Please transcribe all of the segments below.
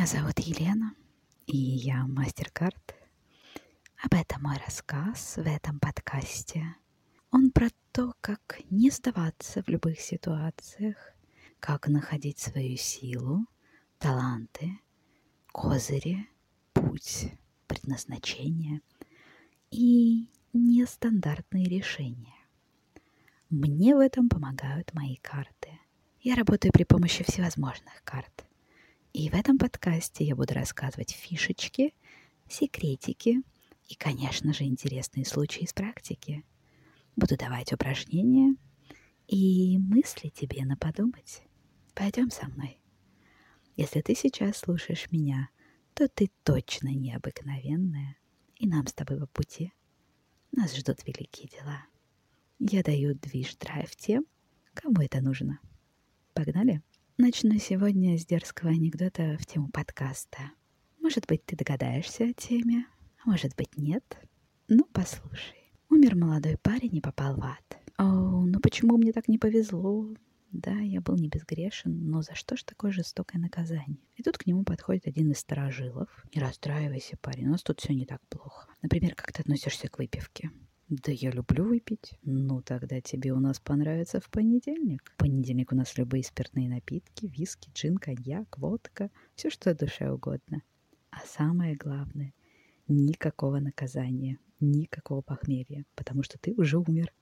Меня зовут Елена, и я мастер-карт. Об этом мой рассказ в этом подкасте. Он про то, как не сдаваться в любых ситуациях, как находить свою силу, таланты, козыри, путь, предназначение и нестандартные решения. Мне в этом помогают мои карты. Я работаю при помощи всевозможных карт. И в этом подкасте я буду рассказывать фишечки, секретики и, конечно же, интересные случаи из практики. Буду давать упражнения и мысли тебе на подумать. Пойдем со мной. Если ты сейчас слушаешь меня, то ты точно необыкновенная, и нам с тобой по пути. Нас ждут великие дела. Я даю движ-драйв тем, кому это нужно. Погнали? Начну сегодня с дерзкого анекдота в тему подкаста. Может быть, ты догадаешься о теме, а может быть, нет. Ну, послушай. Умер молодой парень и попал в ад. О, ну почему мне так не повезло? Да, я был не безгрешен, но за что ж такое жестокое наказание? И тут к нему подходит один из сторожилов. Не расстраивайся, парень, у нас тут все не так плохо. Например, как ты относишься к выпивке? Да я люблю выпить. Ну, тогда тебе у нас понравится в понедельник. В понедельник у нас любые спиртные напитки, виски, джин, коньяк, водка, все, что душе угодно. А самое главное, никакого наказания, никакого похмелья, потому что ты уже умер.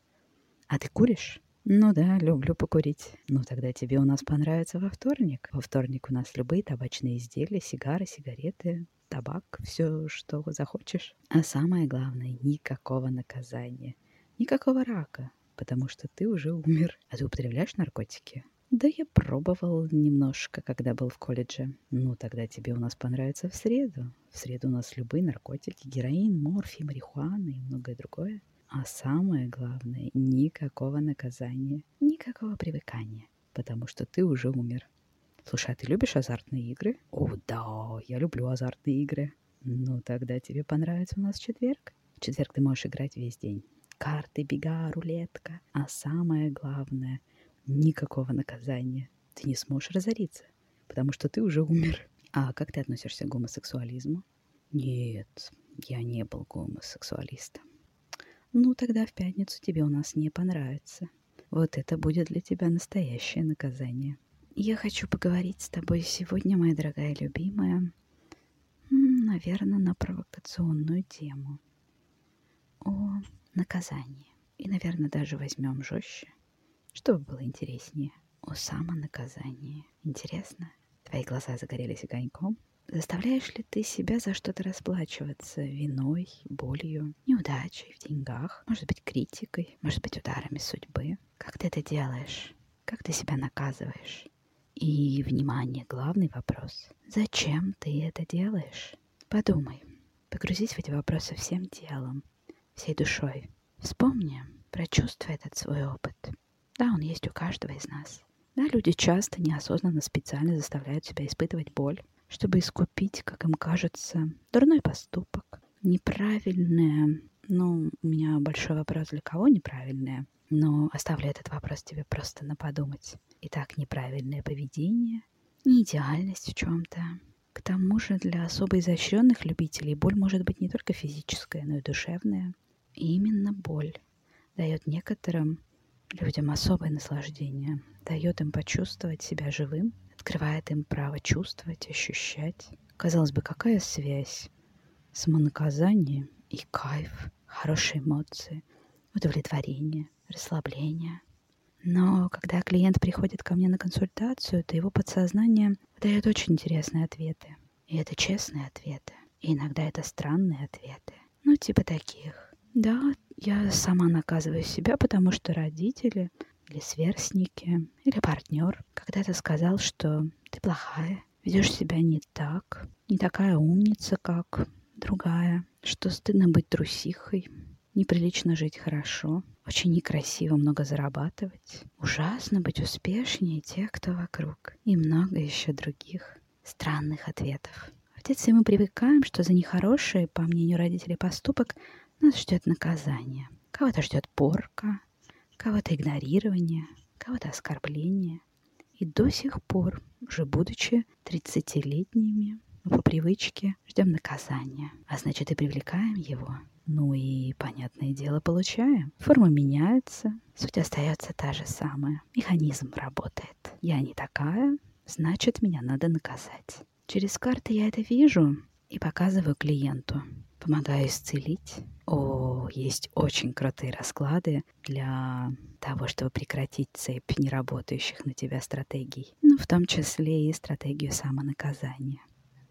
А ты куришь? Ну да, люблю покурить. Ну тогда тебе у нас понравится во вторник. Во вторник у нас любые табачные изделия, сигары, сигареты, табак, все, что захочешь. А самое главное, никакого наказания, никакого рака, потому что ты уже умер. А ты употребляешь наркотики? Да я пробовал немножко, когда был в колледже. Ну, тогда тебе у нас понравится в среду. В среду у нас любые наркотики, героин, морфий, марихуана и многое другое. А самое главное, никакого наказания, никакого привыкания, потому что ты уже умер. Слушай, а ты любишь азартные игры? О, да, я люблю азартные игры. Ну, тогда тебе понравится у нас четверг. В четверг ты можешь играть весь день. Карты, бега, рулетка. А самое главное, никакого наказания. Ты не сможешь разориться, потому что ты уже умер. А как ты относишься к гомосексуализму? Нет, я не был гомосексуалистом. Ну, тогда в пятницу тебе у нас не понравится. Вот это будет для тебя настоящее наказание. Я хочу поговорить с тобой сегодня, моя дорогая любимая, наверное, на провокационную тему о наказании. И, наверное, даже возьмем жестче, чтобы было интереснее. О самонаказании. Интересно? Твои глаза загорелись огоньком? Заставляешь ли ты себя за что-то расплачиваться виной, болью, неудачей в деньгах, может быть, критикой, может быть, ударами судьбы? Как ты это делаешь? Как ты себя наказываешь? И, внимание, главный вопрос. Зачем ты это делаешь? Подумай. Погрузись в эти вопросы всем телом, всей душой. Вспомни, прочувствуй этот свой опыт. Да, он есть у каждого из нас. Да, люди часто неосознанно специально заставляют себя испытывать боль, чтобы искупить, как им кажется, дурной поступок, неправильное. Ну, у меня большой вопрос, для кого неправильное – но оставлю этот вопрос тебе просто на подумать. Итак, неправильное поведение, не идеальность в чем-то. К тому же для особо изощренных любителей боль может быть не только физическая, но и душевная. И именно боль дает некоторым людям особое наслаждение, дает им почувствовать себя живым, открывает им право чувствовать, ощущать. Казалось бы, какая связь? Самонаказание и кайф, хорошие эмоции, удовлетворение – расслабление. Но когда клиент приходит ко мне на консультацию, то его подсознание дает очень интересные ответы. И это честные ответы. И иногда это странные ответы. Ну, типа таких. Да, я сама наказываю себя, потому что родители или сверстники, или партнер когда-то сказал, что ты плохая, ведешь себя не так, не такая умница, как другая, что стыдно быть трусихой, неприлично жить хорошо, очень некрасиво много зарабатывать, ужасно быть успешнее тех, кто вокруг, и много еще других странных ответов. В детстве мы привыкаем, что за нехороший, по мнению родителей, поступок нас ждет наказание. Кого-то ждет порка, кого-то игнорирование, кого-то оскорбление. И до сих пор, уже будучи 30-летними мы по привычке ждем наказания, а значит и привлекаем его. Ну и, понятное дело, получаем. Форма меняется, суть остается та же самая. Механизм работает. Я не такая, значит, меня надо наказать. Через карты я это вижу и показываю клиенту. Помогаю исцелить. О, есть очень крутые расклады для того, чтобы прекратить цепь неработающих на тебя стратегий. Ну, в том числе и стратегию самонаказания.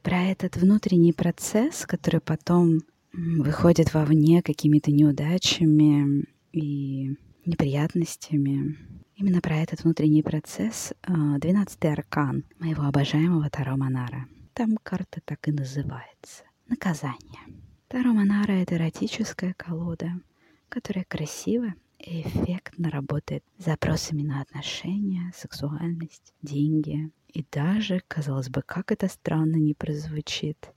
Про этот внутренний процесс, который потом выходит вовне какими-то неудачами и неприятностями. Именно про этот внутренний процесс а, двенадцатый аркан моего обожаемого Таро Монара. Там карта так и называется. Наказание. Таро Монара — это эротическая колода, которая красиво и эффектно работает с запросами на отношения, сексуальность, деньги. И даже, казалось бы, как это странно не прозвучит,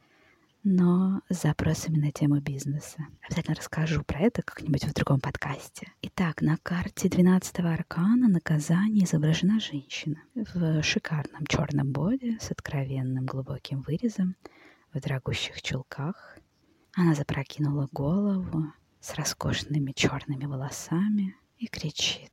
но с запросами на тему бизнеса. Обязательно расскажу про это как-нибудь в другом подкасте. Итак, на карте 12-го аркана наказания изображена женщина в шикарном черном боде с откровенным глубоким вырезом, в дорогущих чулках. Она запрокинула голову с роскошными черными волосами и кричит,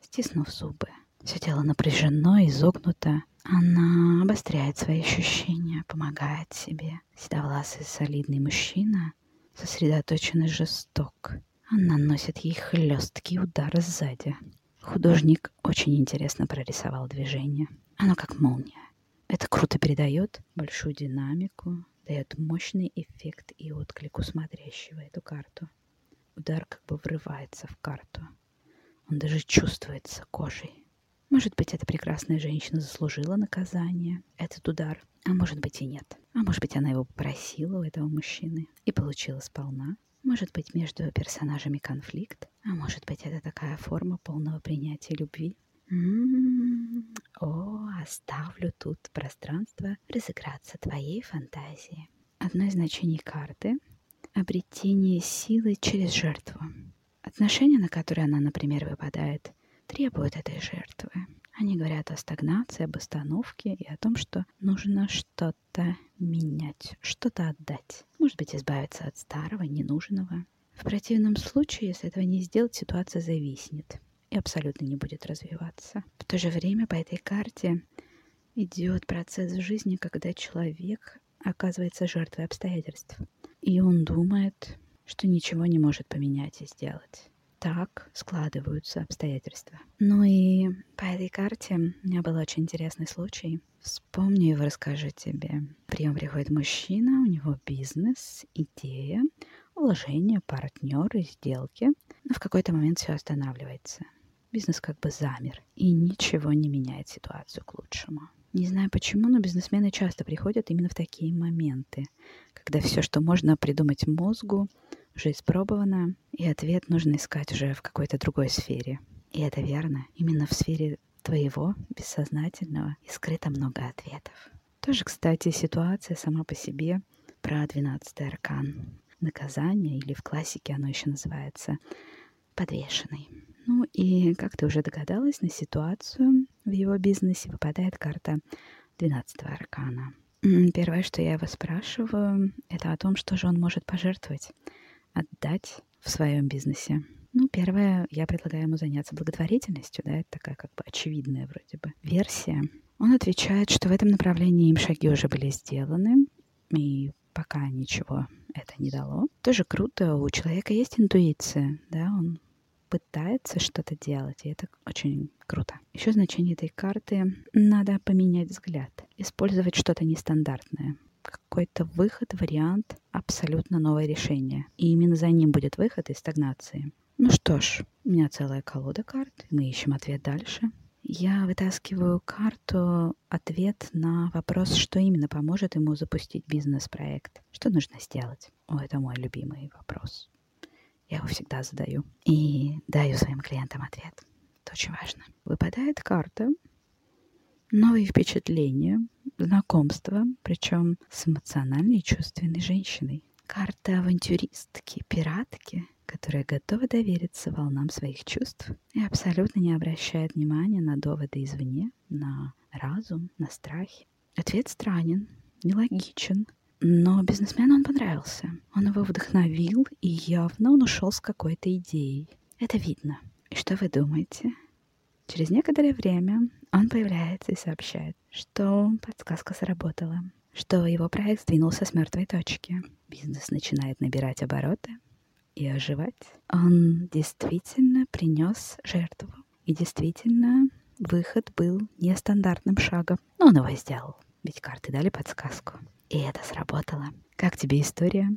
стиснув зубы. Все тело напряжено, изогнуто, она обостряет свои ощущения, помогает себе. Седовласый солидный мужчина, сосредоточенный жесток. Он наносит ей хлесткий удар сзади. Художник очень интересно прорисовал движение. Оно как молния. Это круто передает большую динамику, дает мощный эффект и отклик у смотрящего эту карту. Удар как бы врывается в карту. Он даже чувствуется кожей. Может быть, эта прекрасная женщина заслужила наказание, этот удар, а может быть и нет. А может быть, она его попросила у этого мужчины и получила сполна. Может быть, между персонажами конфликт, а может быть, это такая форма полного принятия любви. М-м-м. О, оставлю тут пространство разыграться твоей фантазии. Одно из значений карты — обретение силы через жертву. Отношения, на которые она, например, выпадает, требуют этой жертвы. Они говорят о стагнации, об остановке и о том, что нужно что-то менять, что-то отдать. Может быть, избавиться от старого, ненужного. В противном случае, если этого не сделать, ситуация зависнет и абсолютно не будет развиваться. В то же время по этой карте идет процесс в жизни, когда человек оказывается жертвой обстоятельств. И он думает, что ничего не может поменять и сделать так складываются обстоятельства. Ну и по этой карте у меня был очень интересный случай. Вспомню его, расскажу тебе. Прием приходит мужчина, у него бизнес, идея, вложение, партнеры, сделки. Но в какой-то момент все останавливается. Бизнес как бы замер, и ничего не меняет ситуацию к лучшему. Не знаю почему, но бизнесмены часто приходят именно в такие моменты, когда все, что можно придумать мозгу, уже испробовано, и ответ нужно искать уже в какой-то другой сфере. И это верно. Именно в сфере твоего бессознательного и скрыто много ответов. Тоже, кстати, ситуация сама по себе про 12 аркан. Наказание, или в классике оно еще называется подвешенный. Ну и, как ты уже догадалась, на ситуацию в его бизнесе выпадает карта 12 аркана. Первое, что я его спрашиваю, это о том, что же он может пожертвовать отдать в своем бизнесе? Ну, первое, я предлагаю ему заняться благотворительностью, да, это такая как бы очевидная вроде бы версия. Он отвечает, что в этом направлении им шаги уже были сделаны, и пока ничего это не дало. Тоже круто, у человека есть интуиция, да, он пытается что-то делать, и это очень круто. Еще значение этой карты — надо поменять взгляд, использовать что-то нестандартное какой-то выход, вариант, абсолютно новое решение. И именно за ним будет выход из стагнации. Ну что ж, у меня целая колода карт, мы ищем ответ дальше. Я вытаскиваю карту ответ на вопрос, что именно поможет ему запустить бизнес-проект. Что нужно сделать? О, это мой любимый вопрос. Я его всегда задаю. И даю своим клиентам ответ. Это очень важно. Выпадает карта новые впечатления, знакомства, причем с эмоциональной и чувственной женщиной. Карта авантюристки, пиратки, которая готова довериться волнам своих чувств и абсолютно не обращает внимания на доводы извне, на разум, на страхи. Ответ странен, нелогичен. Но бизнесмену он понравился. Он его вдохновил, и явно он ушел с какой-то идеей. Это видно. И что вы думаете? Через некоторое время он появляется и сообщает, что подсказка сработала, что его проект сдвинулся с мертвой точки. Бизнес начинает набирать обороты и оживать. Он действительно принес жертву. И действительно выход был нестандартным шагом. Но он его сделал. Ведь карты дали подсказку. И это сработало. Как тебе история?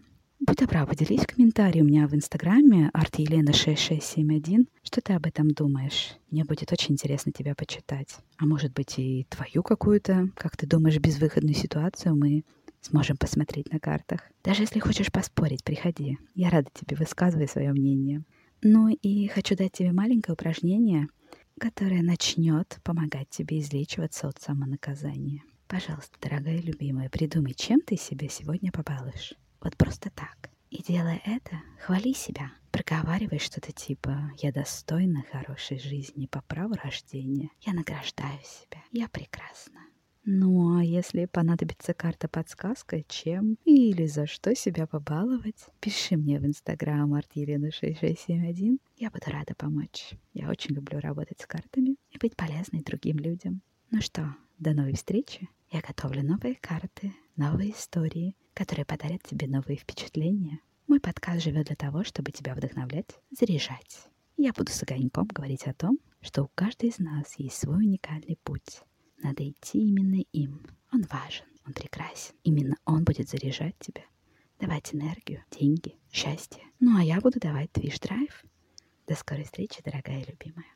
Будь добра, поделись в комментарии у меня в инстаграме artелена6671. Что ты об этом думаешь? Мне будет очень интересно тебя почитать. А может быть и твою какую-то, как ты думаешь, безвыходную ситуацию мы сможем посмотреть на картах. Даже если хочешь поспорить, приходи. Я рада тебе, высказывай свое мнение. Ну и хочу дать тебе маленькое упражнение, которое начнет помогать тебе излечиваться от самонаказания. Пожалуйста, дорогая любимая, придумай, чем ты себя сегодня побалуешь. Вот просто так. И делая это, хвали себя. Проговаривай что-то типа «Я достойна хорошей жизни по праву рождения. Я награждаю себя. Я прекрасна». Ну, а если понадобится карта-подсказка, чем или за что себя побаловать, пиши мне в инстаграм артилина6671. Я буду рада помочь. Я очень люблю работать с картами и быть полезной другим людям. Ну что, до новой встречи. Я готовлю новые карты, новые истории, которые подарят тебе новые впечатления. Мой подкаст живет для того, чтобы тебя вдохновлять, заряжать. Я буду с огоньком говорить о том, что у каждой из нас есть свой уникальный путь. Надо идти именно им. Он важен, он прекрасен. Именно он будет заряжать тебя, давать энергию, деньги, счастье. Ну а я буду давать твиш драйв. До скорой встречи, дорогая и любимая.